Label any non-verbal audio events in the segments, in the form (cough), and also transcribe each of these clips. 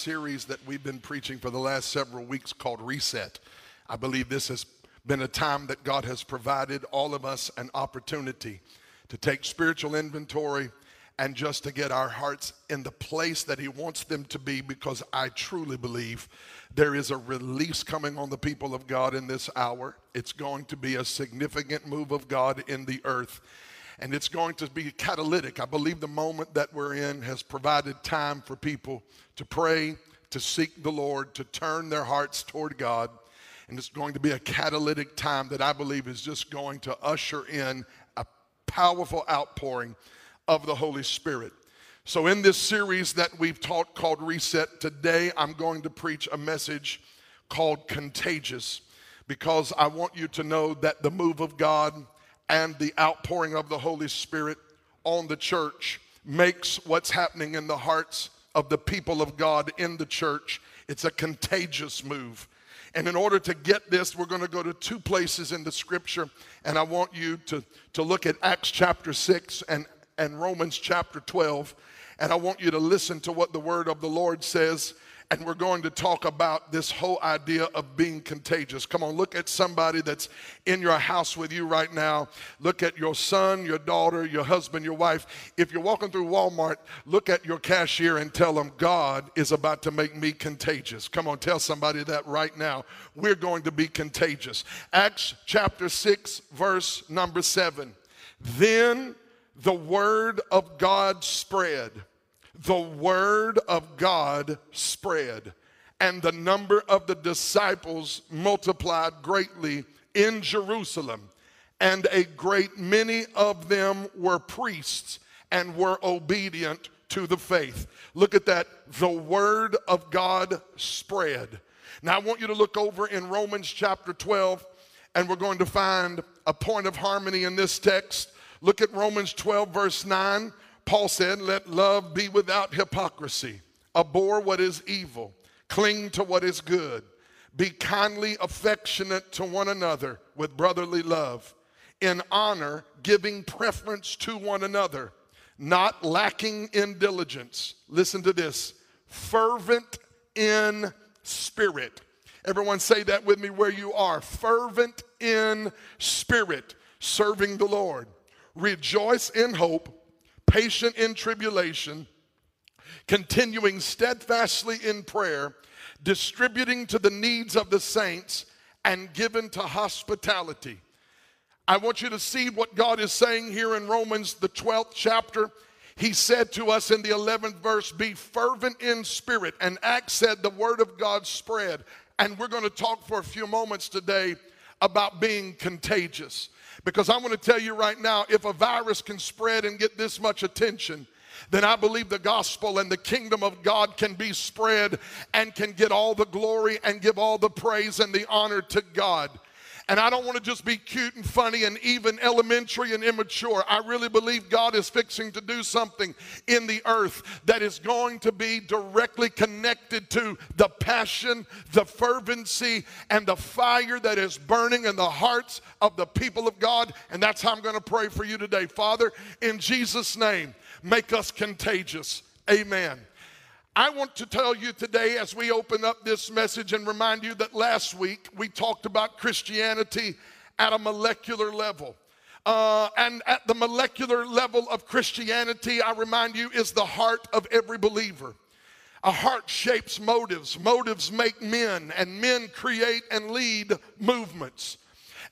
series that we've been preaching for the last several weeks called Reset. I believe this has been a time that God has provided all of us an opportunity to take spiritual inventory and just to get our hearts in the place that He wants them to be because I truly believe there is a release coming on the people of God in this hour. It's going to be a significant move of God in the earth and it's going to be catalytic. I believe the moment that we're in has provided time for people to pray, to seek the Lord, to turn their hearts toward God. And it's going to be a catalytic time that I believe is just going to usher in a powerful outpouring of the Holy Spirit. So, in this series that we've taught called Reset, today I'm going to preach a message called Contagious because I want you to know that the move of God and the outpouring of the Holy Spirit on the church makes what's happening in the hearts of the people of God in the church. It's a contagious move. And in order to get this, we're going to go to two places in the scripture. And I want you to, to look at Acts chapter 6 and, and Romans chapter 12. And I want you to listen to what the word of the Lord says and we're going to talk about this whole idea of being contagious. Come on, look at somebody that's in your house with you right now. Look at your son, your daughter, your husband, your wife. If you're walking through Walmart, look at your cashier and tell them, God is about to make me contagious. Come on, tell somebody that right now. We're going to be contagious. Acts chapter 6, verse number 7. Then the word of God spread the word of God spread, and the number of the disciples multiplied greatly in Jerusalem, and a great many of them were priests and were obedient to the faith. Look at that. The word of God spread. Now, I want you to look over in Romans chapter 12, and we're going to find a point of harmony in this text. Look at Romans 12, verse 9. Paul said, Let love be without hypocrisy. Abhor what is evil. Cling to what is good. Be kindly affectionate to one another with brotherly love. In honor, giving preference to one another, not lacking in diligence. Listen to this fervent in spirit. Everyone say that with me where you are. Fervent in spirit, serving the Lord. Rejoice in hope patient in tribulation, continuing steadfastly in prayer, distributing to the needs of the saints, and given to hospitality. I want you to see what God is saying here in Romans, the 12th chapter. He said to us in the 11th verse, Be fervent in spirit. And Acts said, The word of God spread. And we're going to talk for a few moments today about being contagious. Because I want to tell you right now if a virus can spread and get this much attention, then I believe the gospel and the kingdom of God can be spread and can get all the glory and give all the praise and the honor to God. And I don't want to just be cute and funny and even elementary and immature. I really believe God is fixing to do something in the earth that is going to be directly connected to the passion, the fervency, and the fire that is burning in the hearts of the people of God. And that's how I'm going to pray for you today. Father, in Jesus' name, make us contagious. Amen. I want to tell you today as we open up this message and remind you that last week we talked about Christianity at a molecular level. Uh, and at the molecular level of Christianity, I remind you, is the heart of every believer. A heart shapes motives, motives make men, and men create and lead movements.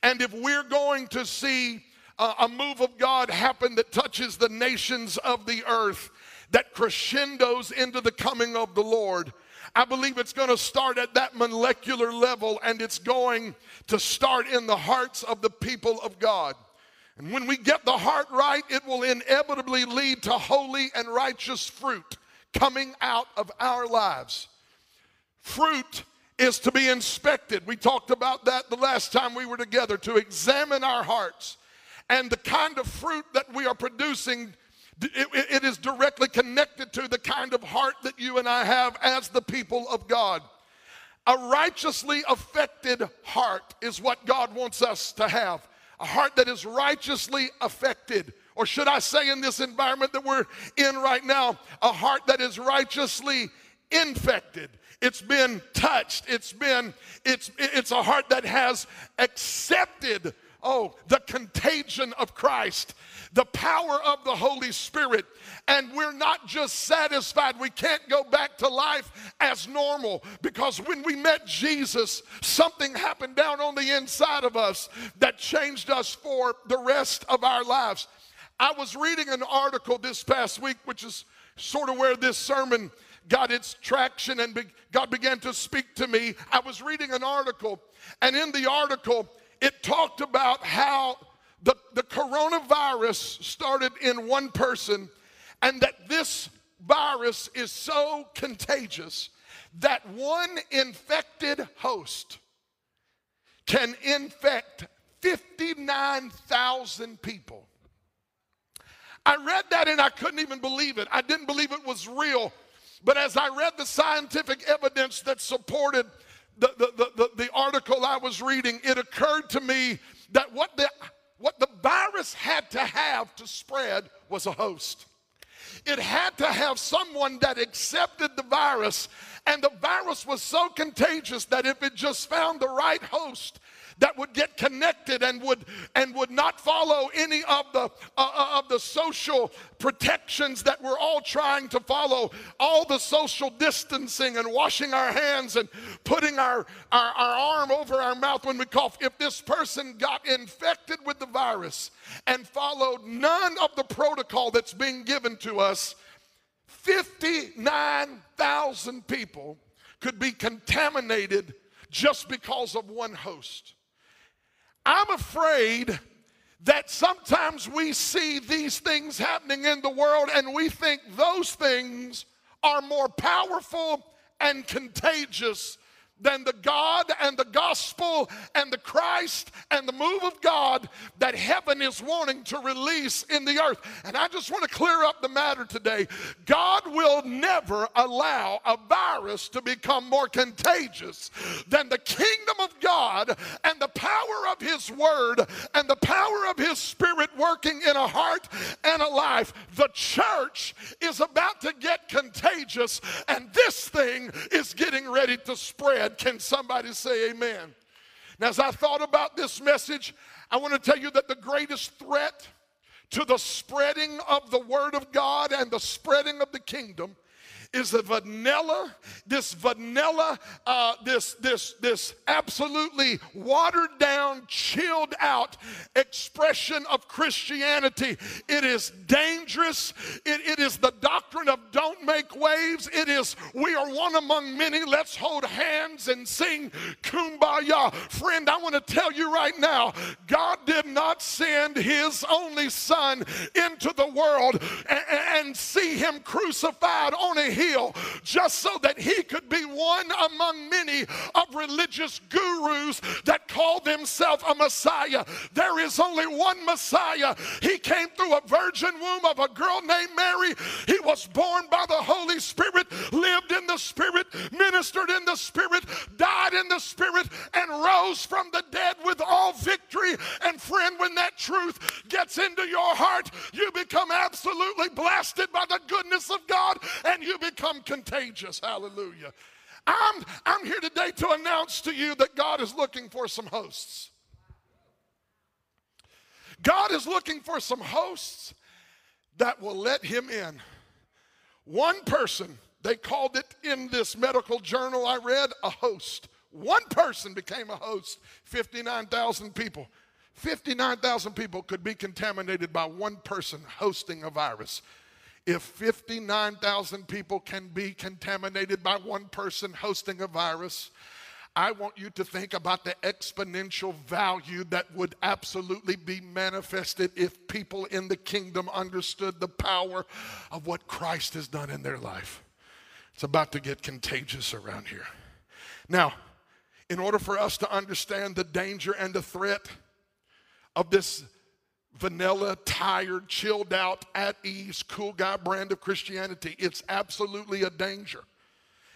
And if we're going to see a move of God happen that touches the nations of the earth, that crescendos into the coming of the Lord. I believe it's going to start at that molecular level and it's going to start in the hearts of the people of God. And when we get the heart right, it will inevitably lead to holy and righteous fruit coming out of our lives. Fruit is to be inspected. We talked about that the last time we were together to examine our hearts. And the kind of fruit that we are producing it, it is directly connected to the kind of heart that you and I have as the people of God. A righteously affected heart is what God wants us to have. A heart that is righteously affected. Or should I say, in this environment that we're in right now, a heart that is righteously infected it's been touched it's been it's it's a heart that has accepted oh the contagion of christ the power of the holy spirit. And we're not just satisfied. We can't go back to life as normal because when we met jesus something happened down on the inside of us that changed us for the rest of our lives. I was reading an article this past week which is sort of where this sermon got its traction and be, God began to speak to me. I was reading an article, and in the article, it talked about how the, the coronavirus started in one person, and that this virus is so contagious that one infected host can infect 59,000 people. I read that and I couldn't even believe it. I didn't believe it was real but as I read the scientific evidence that supported the, the, the, the, article I was reading, it occurred to me that what the, what the virus had to have to spread was a host. It had to have someone that accepted the virus, and the virus was so contagious that if it just found the right host, that would get connected and would and would not follow any of the uh, uh, of the social protections that we're all trying to follow all the social distancing and washing our hands and putting our, our, our arm over our mouth when we cough if this person got infected with the virus and followed none of the protocol that's being given to us 59,000 people could be contaminated just because of one host. I'm afraid that sometimes we see these things happening in the world and we think those things are more powerful and contagious than the God and the gospel and the Christ and the move of God that heaven is wanting to release in the earth. And I just want to clear up the matter today. God will never allow a virus to become more contagious than the kingdom of God and the power of His Word and the power of His Spirit working in a heart and a life. The church is about to get contagious, and this thing is getting ready to spread can somebody say amen? Now, as I thought about this message, I want to tell you that the greatest threat to the spreading of the Word of God and the spreading of the kingdom is the vanilla, this vanilla, uh, this, this, this absolutely watered down, chilled out expression of Christianity. It is dangerous. It, it is the doctrine of don't make waves. It is we are one among many. Let's hold hands and sing kumbaya. Friend, I want to tell you right now, God did not send his only son into the world and, and see him crucified on a hill just so that he could be one among many of religious gurus that call themselves a Messiah. There is only one Messiah. He came through a virgin womb of a girl named Mary. He was born by the Holy Spirit, lived in the Spirit, ministered in the Spirit, died in the Spirit, and rose from the dead with all victory. And friend, when that truth gets into your heart, you become absolutely blasted by the goodness of God and you become contagious. Hallelujah. I'm, I'm here today to announce to you that God is looking for some hosts. God is looking for some hosts that will let him in. One person, they called it in this medical journal I read, a host. One person became a host, 59,000 people. 59,000 people could be contaminated by one person hosting a virus. If 59,000 people can be contaminated by one person hosting a virus, I want you to think about the exponential value that would absolutely be manifested if people in the kingdom understood the power of what Christ has done in their life. It's about to get contagious around here. Now, in order for us to understand the danger and the threat of this vanilla, tired, chilled out, at ease, cool guy brand of Christianity. It's absolutely a danger.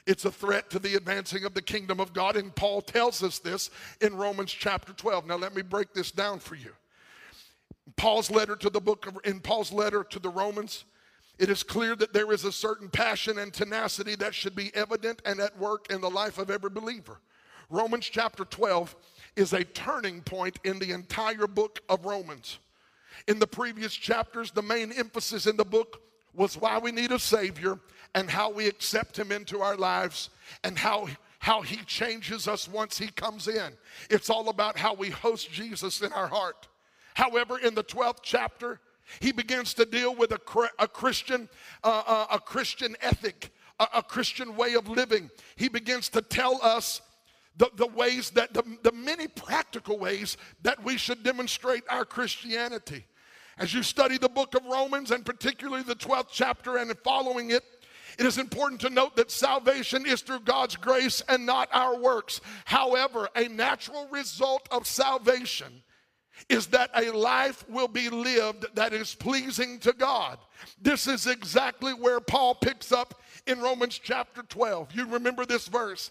It's a threat to the advancing of the kingdom of God, and Paul tells us this in Romans chapter 12. Now, let me break this down for you. Paul's letter to the book of, in Paul's letter to the Romans, it is clear that there is a certain passion and tenacity that should be evident and at work in the life of every believer. Romans chapter 12 is a turning point in the entire book of Romans. In the previous chapters, the main emphasis in the book was why we need a Savior and how we accept Him into our lives and how, how He changes us once He comes in. It's all about how we host Jesus in our heart. However, in the 12th chapter, he begins to deal with a, a Christian, uh, uh, a Christian ethic, a, a, Christian way of living. He begins to tell us the, the ways that, the, the many practical ways that we should demonstrate our Christianity. As you study the book of Romans, and particularly the 12th chapter and following it, it is important to note that salvation is through God's grace and not our works. However, a natural result of salvation is that a life will be lived that is pleasing to God. This is exactly where Paul picks up in Romans chapter 12. You remember this verse.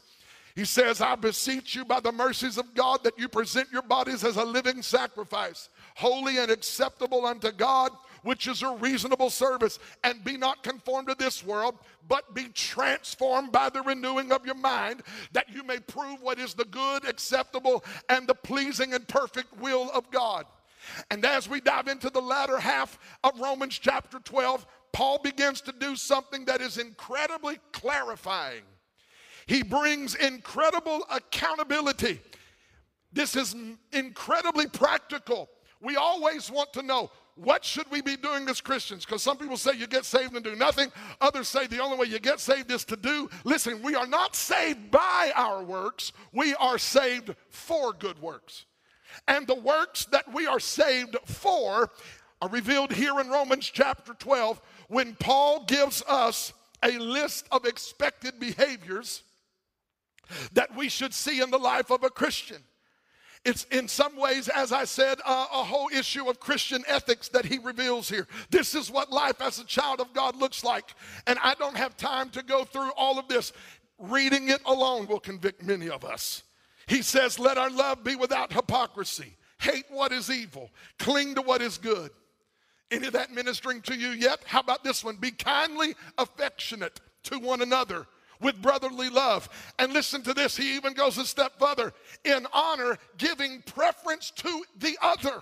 He says, I beseech you by the mercies of God that you present your bodies as a living sacrifice, holy and acceptable unto God, which is a reasonable service. And be not conformed to this world, but be transformed by the renewing of your mind, that you may prove what is the good, acceptable, and the pleasing and perfect will of God. And as we dive into the latter half of Romans chapter 12, Paul begins to do something that is incredibly clarifying. He brings incredible accountability. This is incredibly practical. We always want to know what should we be doing as Christians? Because some people say you get saved and do nothing. Others say the only way you get saved is to do. Listen, we are not saved by our works, we are saved for good works. And the works that we are saved for are revealed here in Romans chapter 12 when Paul gives us a list of expected behaviors that we should see in the life of a Christian. It's in some ways, as I said, uh, a whole issue of Christian ethics that he reveals here. This is what life as a child of God looks like. And I don't have time to go through all of this. Reading it alone will convict many of us. He says, Let our love be without hypocrisy. Hate what is evil, cling to what is good. Any of that ministering to you yet? How about this one? Be kindly affectionate to one another with brotherly love. And listen to this, he even goes a step further in honor, giving preference to the other.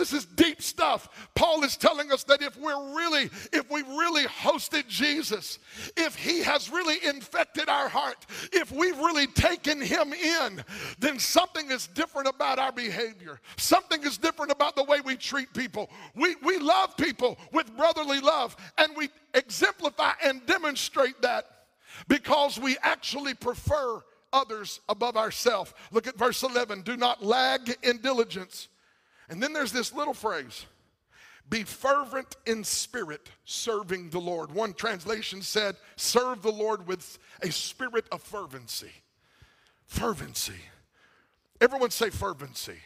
This is deep stuff. Paul is telling us that if we're really, if we really hosted Jesus, if he has really infected our heart, if we've really taken him in, then something is different about our behavior. Something is different about the way we treat people. We, we love people with brotherly love, and we exemplify and demonstrate that because we actually prefer others above ourselves. Look at verse 11 do not lag in diligence. And then there's this little phrase be fervent in spirit, serving the Lord. One translation said, serve the Lord with a spirit of fervency. Fervency. Everyone say fervency.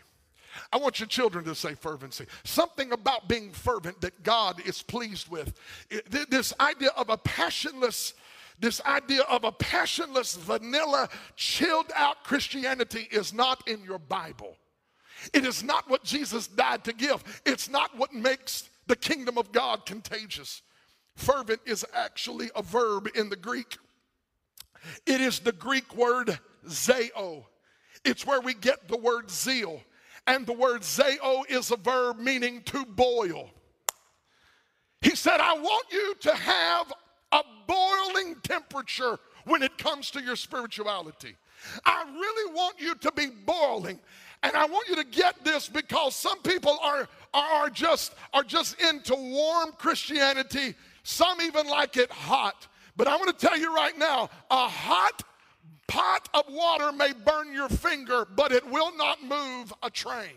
I want your children to say fervency. Something about being fervent that God is pleased with. This idea of a passionless this idea of a passionless, vanilla, chilled out Christianity is not in your Bible. It is not what Jesus died to give. It's not what makes the kingdom of God contagious. Fervent is actually a verb in the Greek. It is the Greek word zeo. It's where we get the word zeal. And the word zeo is a verb meaning to boil. He said, I want you to have a boiling temperature when it comes to your spirituality. I really want you to be boiling. And I want you to get this because some people are, are, just, are just into warm Christianity. Some even like it hot. But I'm going to tell you right now a hot pot of water may burn your finger, but it will not move a train.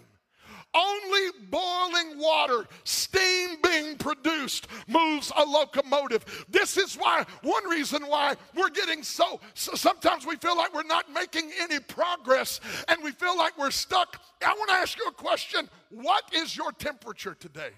Only boiling water, steam being produced, moves a locomotive. This is why, one reason why we're getting so, so, sometimes we feel like we're not making any progress and we feel like we're stuck I want to ask you a question. What is your temperature today?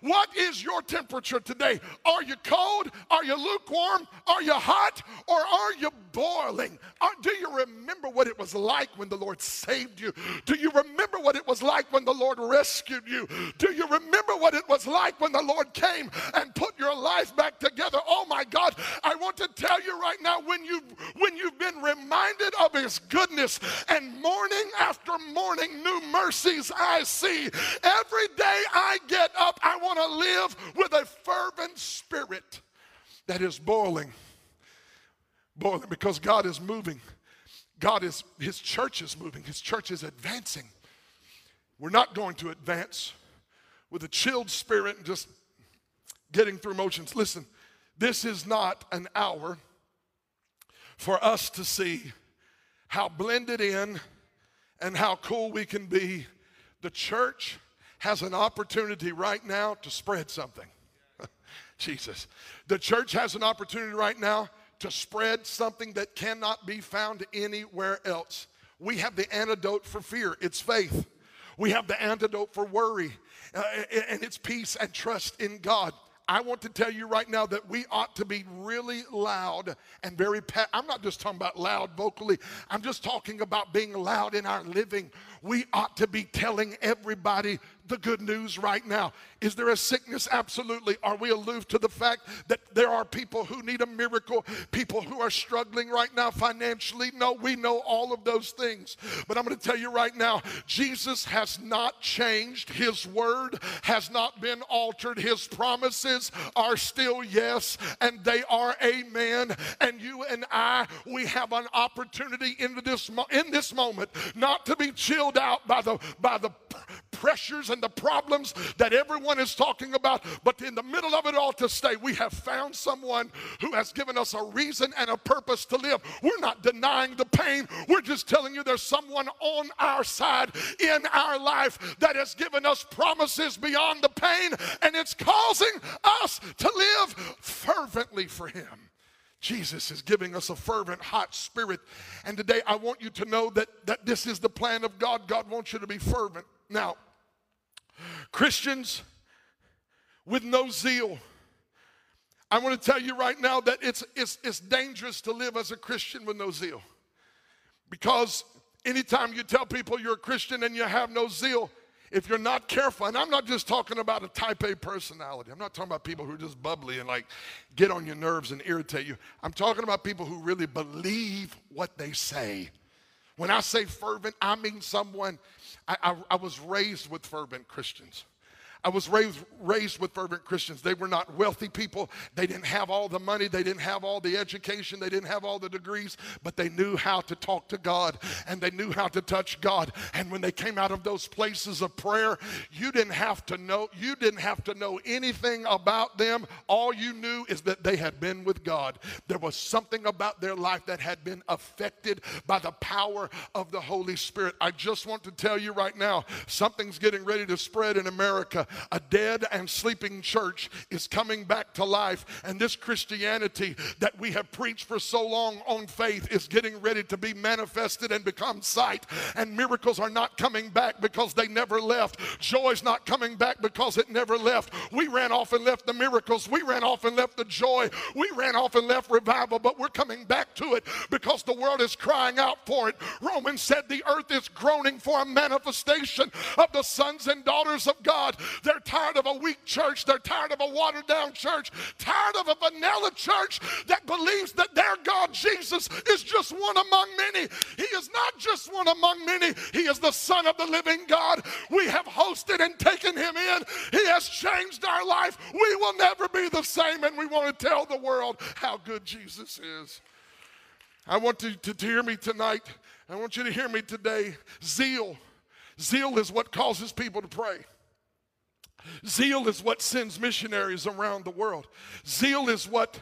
What is your temperature today? Are you cold? Are you lukewarm? Are you hot? Or are you boiling? Or do you remember what it was like when the Lord saved you? Do you remember what it was like when the Lord rescued you? Do you remember what it was like when the Lord came and put your life back together? Oh my God, I want to tell you right now when you when you've been reminded of his goodness and morning after morning new mercies I see. Every day I get up, I want to live with a fervent spirit that is boiling. Boiling because God is moving. God is, His church is moving, His church is advancing. We're not going to advance with a chilled spirit and just getting through motions. Listen, this is not an hour for us to see how blended in and how cool we can be. The church has an opportunity right now to spread something. (laughs) Jesus. The church has an opportunity right now to spread something that cannot be found anywhere else. We have the antidote for fear, it's faith. We have the antidote for worry, uh, and it's peace and trust in God. I want to tell you right now that we ought to be really loud and very, pa- I'm not just talking about loud vocally, I'm just talking about being loud in our living. We ought to be telling everybody the good news right now. Is there a sickness? Absolutely. Are we aloof to the fact that there are people who need a miracle, people who are struggling right now financially? No, we know all of those things. But I'm going to tell you right now Jesus has not changed. His word has not been altered. His promises are still yes, and they are amen. And you and I, we have an opportunity in this, in this moment not to be chilled out by the, by the pressures and the problems that everyone is talking about, but in the middle of it all to stay, we have found someone who has given us a reason and a purpose to live. We're not denying the pain, we're just telling you there's someone on our side in our life that has given us promises beyond the pain, and it's causing us to live fervently for Him. Jesus is giving us a fervent, hot spirit. And today I want you to know that, that this is the plan of God. God wants you to be fervent. Now, Christians with no zeal. I want to tell you right now that it's, it's, it's dangerous to live as a Christian with no zeal. Because anytime you tell people you're a Christian and you have no zeal, if you're not careful, and I'm not just talking about a type A personality, I'm not talking about people who are just bubbly and like get on your nerves and irritate you. I'm talking about people who really believe what they say. When I say fervent, I mean someone, I, I, I was raised with fervent Christians. I was raised, raised with fervent Christians. They were not wealthy people. They didn't have all the money. They didn't have all the education. They didn't have all the degrees, but they knew how to talk to God and they knew how to touch God. And when they came out of those places of prayer, you didn't have to know, you didn't have to know anything about them. All you knew is that they had been with God. There was something about their life that had been affected by the power of the Holy Spirit. I just want to tell you right now, something's getting ready to spread in America a dead and sleeping church is coming back to life. And this Christianity that we have preached for so long on faith is getting ready to be manifested and become sight. And miracles are not coming back because they never left. Joy's not coming back because it never left. We ran off and left the miracles. We ran off and left the joy. We ran off and left revival, but we're coming back to it because the world is crying out for it. Romans said the earth is groaning for a manifestation of the sons and daughters of God. They're tired of a weak church. They're tired of a watered down church. Tired of a vanilla church that believes that their God, Jesus, is just one among many. He is not just one among many, He is the Son of the living God. We have hosted and taken Him in. He has changed our life. We will never be the same, and we want to tell the world how good Jesus is. I want to, to, to hear me tonight. I want you to hear me today. Zeal. Zeal is what causes people to pray. Zeal is what sends missionaries around the world. Zeal is what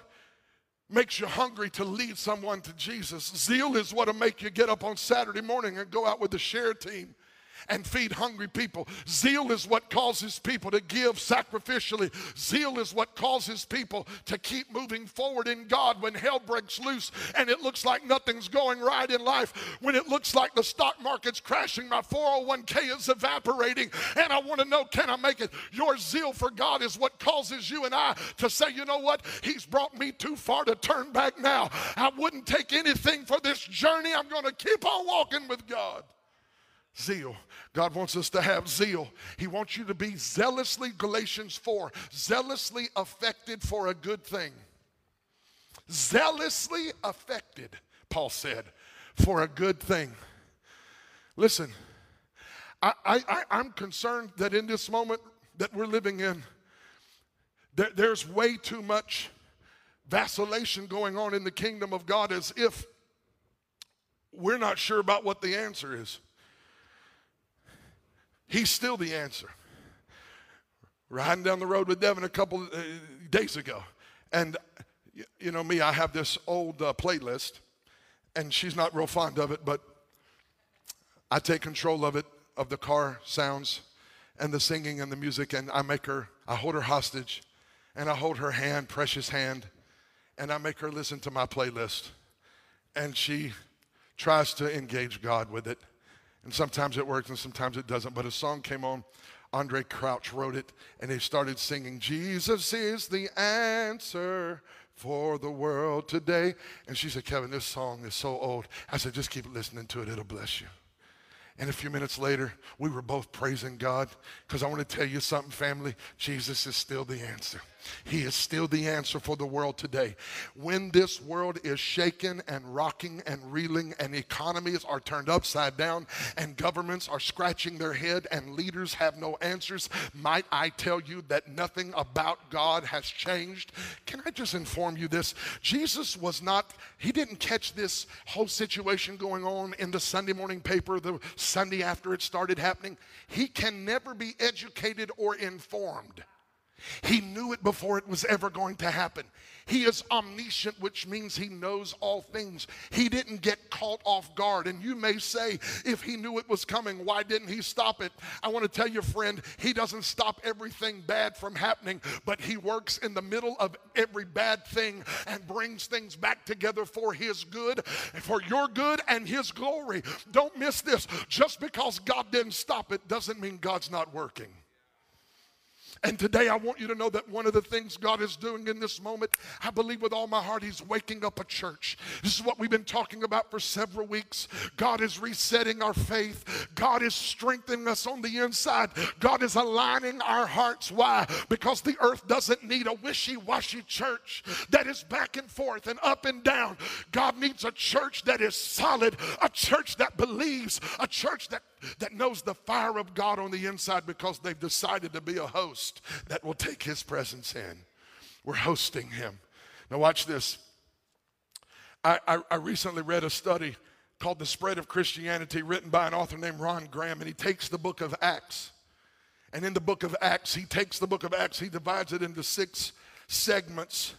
makes you hungry to lead someone to Jesus. Zeal is what'll make you get up on Saturday morning and go out with the share team and feed hungry people. Zeal is what causes people to give sacrificially. Zeal is what causes people to keep moving forward in God when hell breaks loose and it looks like nothing's going right in life. When it looks like the stock market's crashing, my 401k is evaporating, and I want to know can I make it? Your zeal for God is what causes you and I to say, you know what? He's brought me too far to turn back now. I wouldn't take anything for this journey. I'm going to keep on walking with God. Zeal. God wants us to have zeal. He wants you to be zealously, Galatians 4, zealously affected for a good thing. Zealously affected, Paul said, for a good thing. Listen, I, I, I'm concerned that in this moment that we're living in, there, there's way too much vacillation going on in the kingdom of God as if we're not sure about what the answer is. He's still the answer. Riding down the road with Devin a couple uh, days ago, and you know me, I have this old uh, playlist, and she's not real fond of it, but I take control of it, of the car sounds and the singing and the music, and I make her, I hold her hostage, and I hold her hand, precious hand, and I make her listen to my playlist. And she tries to engage God with it. And sometimes it works and sometimes it doesn't. But a song came on, Andraé Crouch wrote it, and they started singing, Jesus is the answer for the world today. And she said, Kevin, this song is so old. I said, just keep listening to it, it'll bless you. And a few minutes later, we were both praising God because I want to tell you something, family. Jesus is still the answer. He is still the answer for the world today. When this world is shaken and rocking and reeling, and economies are turned upside down, and governments are scratching their head, and leaders have no answers, might I tell you that nothing about God has changed? Can I just inform you this? Jesus was not, he didn't catch this whole situation going on in the Sunday morning paper the Sunday after it started happening. He can never be educated or informed. He knew it before it was ever going to happen. He is omniscient, which means he knows all things. He didn't get caught off guard. And you may say, if he knew it was coming, why didn't he stop it? I want to tell you, friend, he doesn't stop everything bad from happening, but he works in the middle of every bad thing and brings things back together for his good, for your good and his glory. Don't miss this. Just because God didn't stop it doesn't mean God's not working. And today I want you to know that one of the things God is doing in this moment, I believe with all my heart, He's waking up a church. This is what we've been talking about for several weeks. God is resetting our faith, God is strengthening us on the inside, God is aligning our hearts. Why? Because the earth doesn't need a wishy washy church that is back and forth and up and down. God needs a church that is solid, a church that believes, a church that that knows the fire of God on the inside because they've decided to be a host that will take his presence in. We're hosting him. Now, watch this. I, I, I recently read a study called The Spread of Christianity, written by an author named Ron Graham, and he takes the book of Acts. And in the book of Acts, he takes the book of Acts, he divides it into six segments,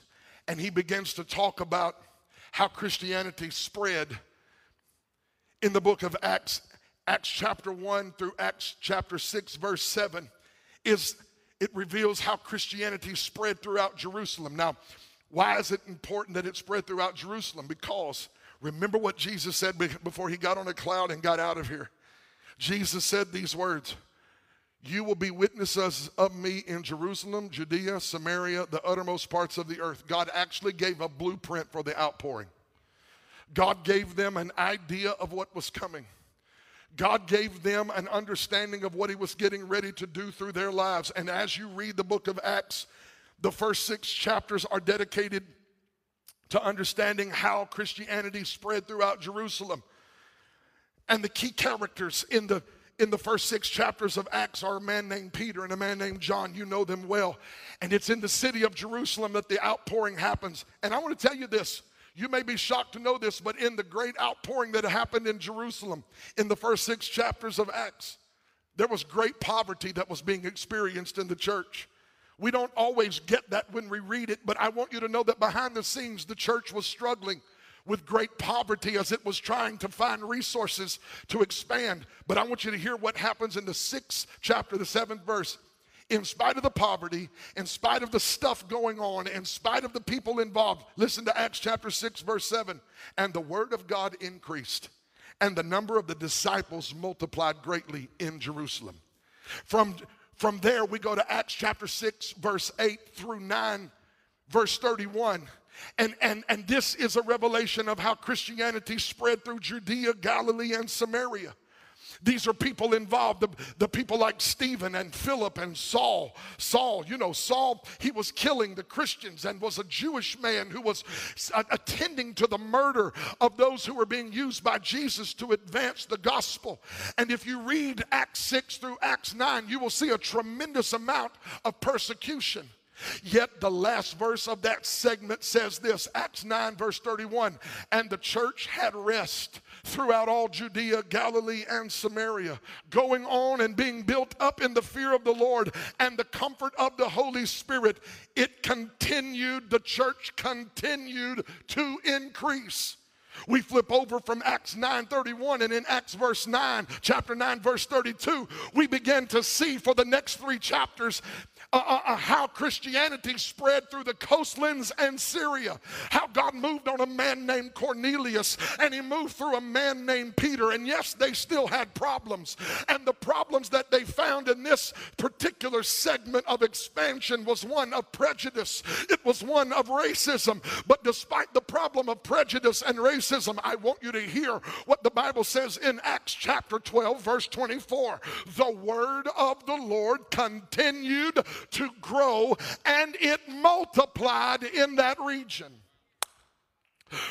and he begins to talk about how Christianity spread in the book of Acts Acts chapter 1 through Acts chapter 6, verse 7, is it reveals how Christianity spread throughout Jerusalem. Now, why is it important that it spread throughout Jerusalem? Because remember what Jesus said before he got on a cloud and got out of here. Jesus said these words You will be witnesses of me in Jerusalem, Judea, Samaria, the uttermost parts of the earth. God actually gave a blueprint for the outpouring. God gave them an idea of what was coming. God gave them an understanding of what He was getting ready to do through their lives. And as you read the book of Acts, the first six chapters are dedicated to understanding how Christianity spread throughout Jerusalem. And the key characters in the in the first six chapters of Acts are a man named Peter and a man named John. You know them well. And it's in the city of Jerusalem that the outpouring happens. And I want to tell you this you may be shocked to know this, but in the great outpouring that happened in Jerusalem in the first six chapters of Acts, there was great poverty that was being experienced in the church. We don't always get that when we read it, but I want you to know that behind the scenes, the church was struggling with great poverty as it was trying to find resources to expand. But I want you to hear what happens in the sixth chapter, the seventh verse. In spite of the poverty, in spite of the stuff going on, in spite of the people involved, listen to Acts chapter 6, verse 7. And the word of God increased, and the number of the disciples multiplied greatly in Jerusalem. From, from there, we go to Acts chapter 6, verse 8 through 9, verse 31. And, and, and this is a revelation of how Christianity spread through Judea, Galilee, and Samaria. These are people involved, the, the, people like Stephen and Philip and Saul. Saul, you know, Saul, he was killing the Christians and was a Jewish man who was attending to the murder of those who were being used by Jesus to advance the gospel. And if you read Acts 6 through Acts 9, you will see a tremendous amount of persecution. Yet the last verse of that segment says this Acts 9, verse 31 and the church had rest throughout all Judea, Galilee, and Samaria, going on and being built up in the fear of the Lord and the comfort of the Holy Spirit. It continued, the church continued to increase. We flip over from Acts 9:31 and in Acts verse 9, chapter 9 verse 32, we begin to see for the next 3 chapters uh, uh, uh, how Christianity spread through the coastlands and Syria, how God moved on a man named Cornelius and he moved through a man named Peter. And yes, they still had problems. And the problems that they found in this particular segment of expansion was one of prejudice, it was one of racism. But despite the problem of prejudice and racism, I want you to hear what the Bible says in Acts chapter 12, verse 24. The word of the Lord continued to grow and it multiplied in that region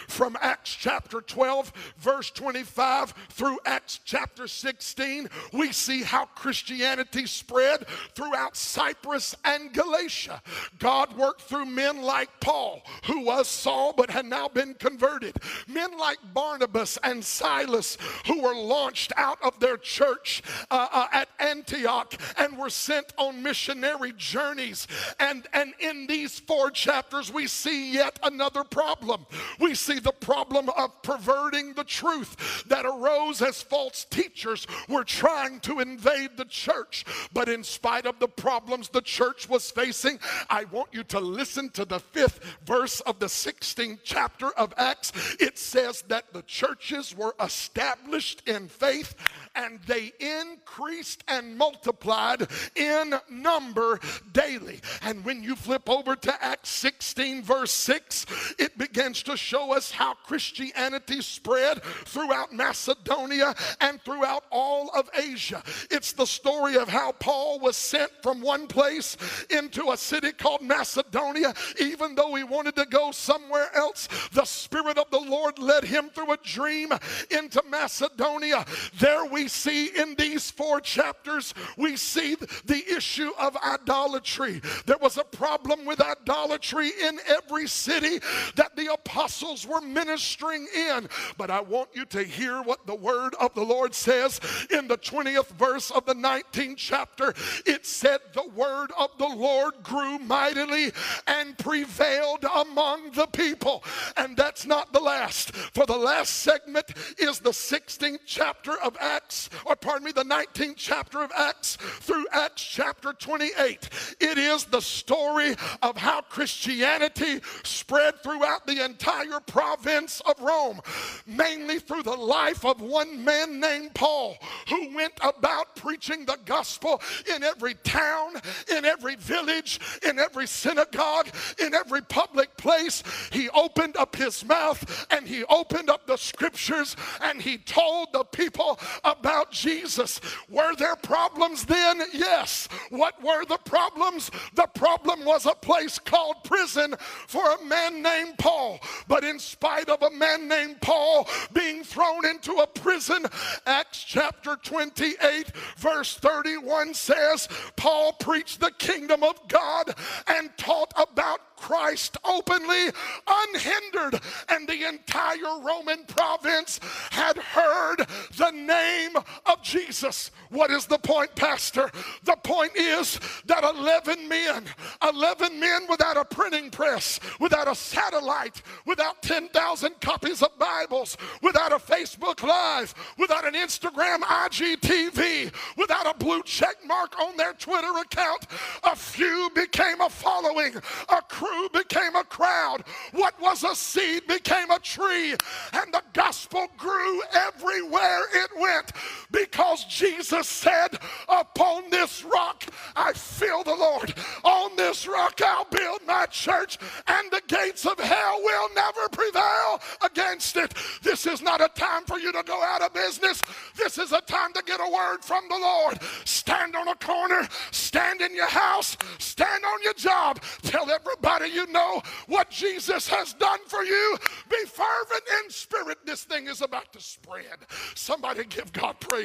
from Acts chapter 12, verse 25 through Acts chapter 16, we see how Christianity spread throughout Cyprus and Galatia. God worked through men like Paul, who was Saul but had now been converted, men like Barnabas and Silas, who were launched out of their church uh, uh, at Antioch and were sent on missionary journeys. And, and in these four chapters, we see yet another problem. We see the problem of perverting the truth that arose as false teachers were trying to invade the church. But in spite of the problems the church was facing, I want you to listen to the fifth verse of the 16th chapter of Acts. It says that the churches were established in faith and they increased and multiplied in number daily. And when you flip over to Acts 16, verse 6, it begins to show us how Christianity spread throughout Macedonia and throughout all of Asia. It's the story of how Paul was sent from one place into a city called Macedonia, even though he wanted to go somewhere else. The Spirit of the Lord led him through a dream into Macedonia. There we see in these four chapters, we see the issue of idolatry. There was a problem with idolatry in every city that the apostles were ministering in. But I want you to hear what the word of the Lord says in the 20th verse of the 19th chapter. It said, The word of the Lord grew mightily and prevailed among the people. And that's not the last. For the last segment is the 16th chapter of Acts, or pardon me, the 19th chapter of Acts through Acts chapter 28. It is the story of how Christianity spread throughout the entire province of Rome, mainly through the life of one man named Paul, who went about preaching the gospel in every town, in every village, in every synagogue, in every public place. He opened up his mouth and he opened up the scriptures and he told the people about Jesus. Were there problems then? Yes. What were the problems? The problem was a place called prison for a man named Paul. But in spite of a man named Paul being thrown into a prison, Acts chapter 28, verse 31 says, Paul preached the kingdom of God and taught about Christ openly, unhindered, and the entire Roman province had heard the name of Jesus. What is the point, Pastor? The point is that 11 men, 11 men without a printing press, without a satellite, without 10,000 copies of Bibles, without a Facebook Live, without an Instagram IGTV, without a blue check mark on their Twitter account, a few became a following, a crew became a crowd. What was a seed became a tree, and the gospel grew everywhere it went because Jesus said, Upon this rock I feel the Lord. On this rock I'll build my church, and the gates of hell will never prevail against it. This is not a time for you to go out of business. This is a time to get a word from the Lord. Stand on a corner, stand in your house, stand on your job. Tell everybody you know what Jesus has done for you. Be fervent in spirit. This thing is about to spread. Somebody give God praise.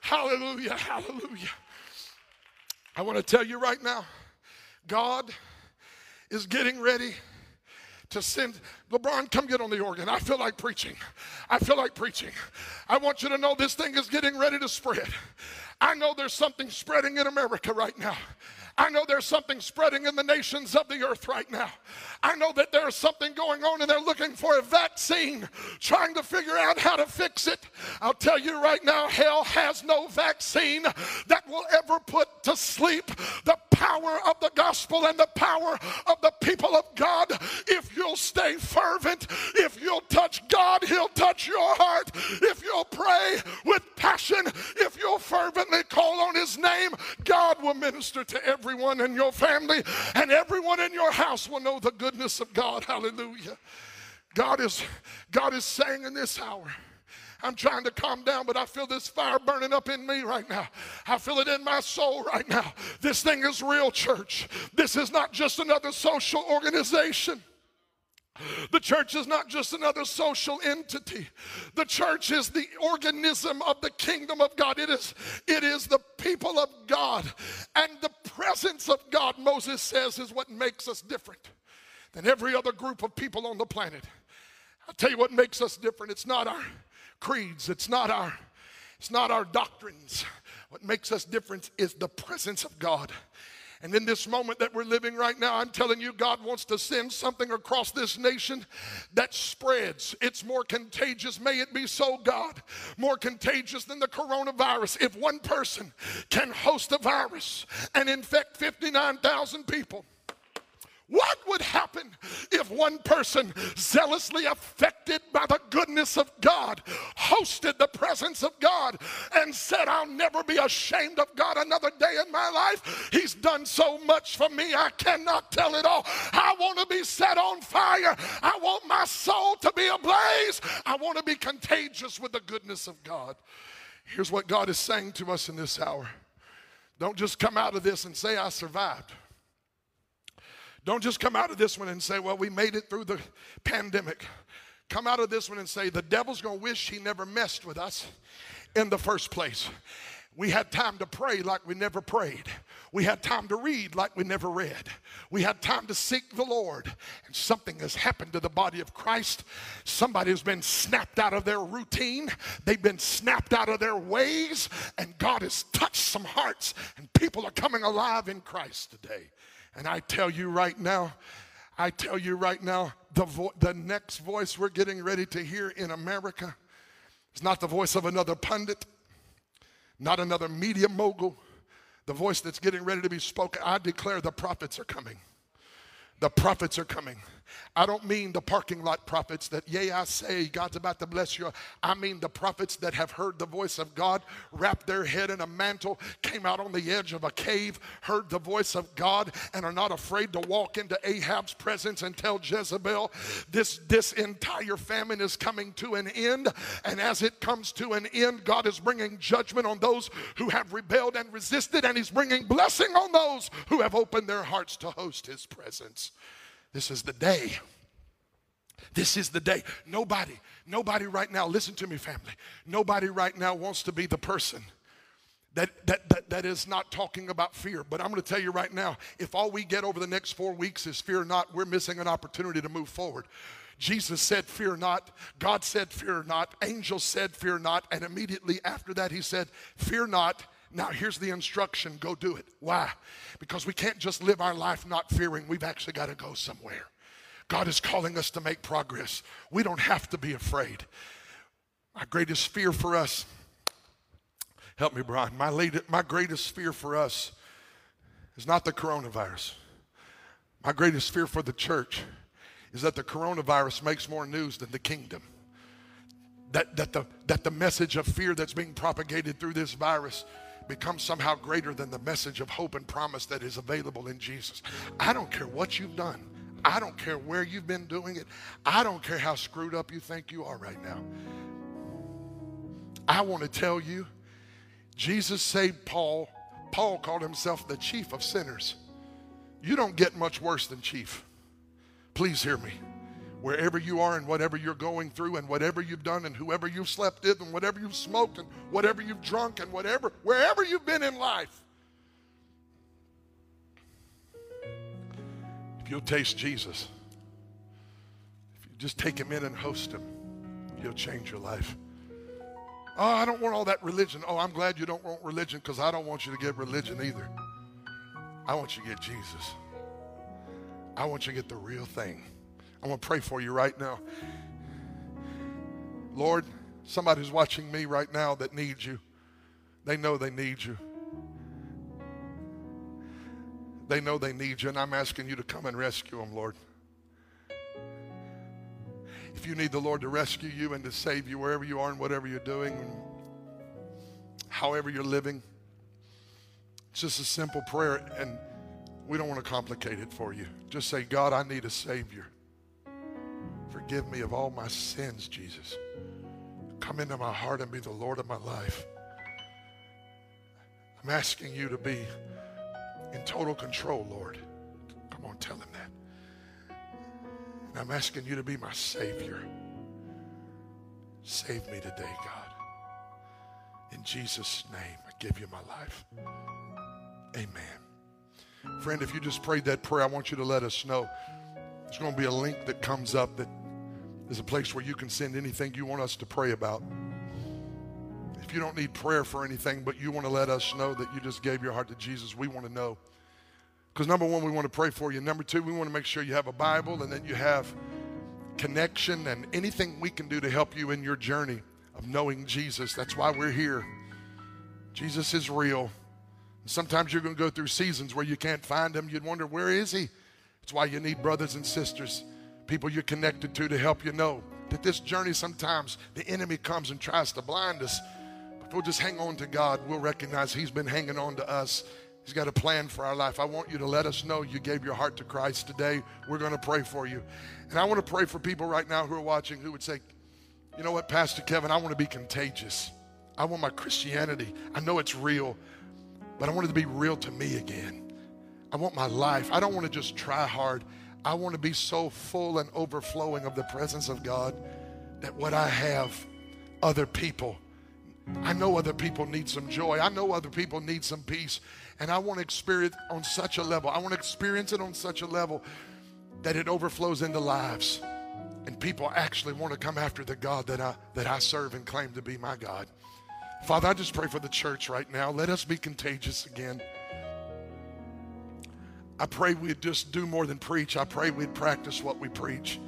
Hallelujah, hallelujah. I want to tell you right now, God is getting ready to send. LeBron, come get on the organ. I feel like preaching. I feel like preaching. I want you to know this thing is getting ready to spread. I know there's something spreading in America right now. I know there's something spreading in the nations of the earth right now. I know that there's something going on and they're looking for a vaccine, trying to figure out how to fix it. I'll tell you right now, hell has no vaccine that will ever put to sleep the power of the gospel and the power of the people of everyone in your family, and everyone in your house will know the goodness of God. Hallelujah. God is, God is saying in this hour, I'm trying to calm down, but I feel this fire burning up in me right now. I feel it in my soul right now. This thing is real, church. This is not just another social organization. The church is not just another social entity. The church is the organism of the kingdom of God. It is, it is the people of God. And the presence of God, Moses says, is what makes us different than every other group of people on the planet. I'll tell you what makes us different. It's not our creeds, it's not our it's not our doctrines. What makes us different is the presence of God. And in this moment that we're living right now, I'm telling you, God wants to send something across this nation that spreads. It's more contagious. May it be so, God. More contagious than the coronavirus. If one person can host a virus and infect 59,000 people, what would happen if one person, zealously affected by the goodness of God, hosted the presence of God and said, I'll never be ashamed of God another day in my life? He's done so much for me, I cannot tell it all. I want to be set on fire. I want my soul to be ablaze. I want to be contagious with the goodness of God. Here's what God is saying to us in this hour don't just come out of this and say, I survived. Don't just come out of this one and say, well, we made it through the pandemic. Come out of this one and say, the devil's gonna wish he never messed with us in the first place. We had time to pray like we never prayed. We had time to read like we never read. We had time to seek the Lord. And something has happened to the body of Christ. Somebody has been snapped out of their routine, they've been snapped out of their ways, and God has touched some hearts, and people are coming alive in Christ today. And I tell you right now, I tell you right now, the, vo- the next voice we're getting ready to hear in America is not the voice of another pundit, not another media mogul. The voice that's getting ready to be spoken, I declare the prophets are coming. The prophets are coming. I don't mean the parking lot prophets that, yea, I say, God's about to bless you. I mean the prophets that have heard the voice of God, wrapped their head in a mantle, came out on the edge of a cave, heard the voice of God, and are not afraid to walk into Ahab's presence and tell Jezebel, this, this entire famine is coming to an end. And as it comes to an end, God is bringing judgment on those who have rebelled and resisted, and He's bringing blessing on those who have opened their hearts to host His presence. This is the day. This is the day. Nobody, nobody right now, listen to me, family. Nobody right now wants to be the person that, that, that, that is not talking about fear. But I'm going to tell you right now if all we get over the next four weeks is fear not, we're missing an opportunity to move forward. Jesus said, Fear not. God said, Fear not. Angels said, Fear not. And immediately after that, he said, Fear not. Now, here's the instruction go do it. Why? Because we can't just live our life not fearing. We've actually got to go somewhere. God is calling us to make progress. We don't have to be afraid. My greatest fear for us, help me, Brian, my, my greatest fear for us is not the coronavirus. My greatest fear for the church is that the coronavirus makes more news than the kingdom. That, that, the, that the message of fear that's being propagated through this virus becomes somehow greater than the message of hope and promise that is available in Jesus. I don't care what you've done. I don't care where you've been doing it. I don't care how screwed up you think you are right now. I want to tell you, Jesus saved Paul. Paul called himself the chief of sinners. You don't get much worse than chief. Please hear me. Wherever you are and whatever you're going through and whatever you've done and whoever you've slept with and whatever you've smoked and whatever you've drunk and whatever, wherever you've been in life, if you'll taste Jesus, if you just take him in and host him, he'll change your life. Oh, I don't want all that religion. Oh, I'm glad you don't want religion because I don't want you to get religion either. I want you to get Jesus. I want you to get the real thing. I want to pray for you right now. Lord, somebody's watching me right now that needs you. They know they need you. They know they need you, and I'm asking you to come and rescue them, Lord. If you need the Lord to rescue you and to save you wherever you are and whatever you're doing, however you're living, it's just a simple prayer, and we don't want to complicate it for you. Just say, God, I need a Savior. Forgive me of all my sins, Jesus. Come into my heart and be the Lord of my life. I'm asking you to be in total control, Lord. Come on, tell him that. And I'm asking you to be my Savior. Save me today, God. In Jesus' name, I give you my life. Amen. Friend, if you just prayed that prayer, I want you to let us know. There's going to be a link that comes up that is a place where you can send anything you want us to pray about. If you don't need prayer for anything, but you want to let us know that you just gave your heart to Jesus, we want to know. Because number one, we want to pray for you. Number two, we want to make sure you have a Bible and that you have connection and anything we can do to help you in your journey of knowing Jesus. That's why we're here. Jesus is real. Sometimes you're going to go through seasons where you can't find him. You'd wonder, where is he? That's why you need brothers and sisters, people you're connected to, to help you know that this journey sometimes the enemy comes and tries to blind us. But we'll just hang on to God, we'll recognize he's been hanging on to us. He's got a plan for our life. I want you to let us know you gave your heart to Christ today. We're going to pray for you. And I want to pray for people right now who are watching who would say, you know what, Pastor Kevin, I want to be contagious. I want my Christianity. I know it's real, but I want it to be real to me again. I want my life. I don't want to just try hard. I want to be so full and overflowing of the presence of God that what I have, other people. I know other people need some joy. I know other people need some peace. And I want to experience on such a level. I want to experience it on such a level that it overflows into lives. And people actually want to come after the God that I that I serve and claim to be my God. Father, I just pray for the church right now. Let us be contagious again. I pray we'd just do more than preach. I pray we'd practice what we preach.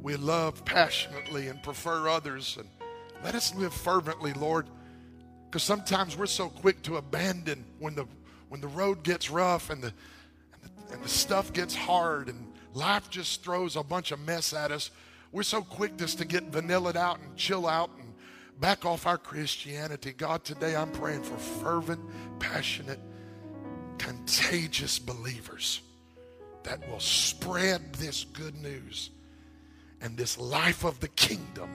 We love passionately and prefer others. And let us live fervently, Lord. Because sometimes we're so quick to abandon when the when the road gets rough and the, and the and the stuff gets hard and life just throws a bunch of mess at us. We're so quick just to get vanillaed out and chill out and back off our Christianity. God, today I'm praying for fervent, passionate, contagious believers that will spread this good news and this life of the kingdom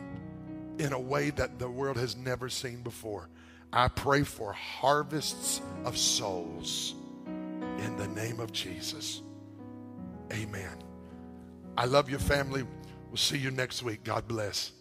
in a way that the world has never seen before. I pray for harvests of souls in the name of Jesus. Amen. I love your family. We'll see you next week. God bless.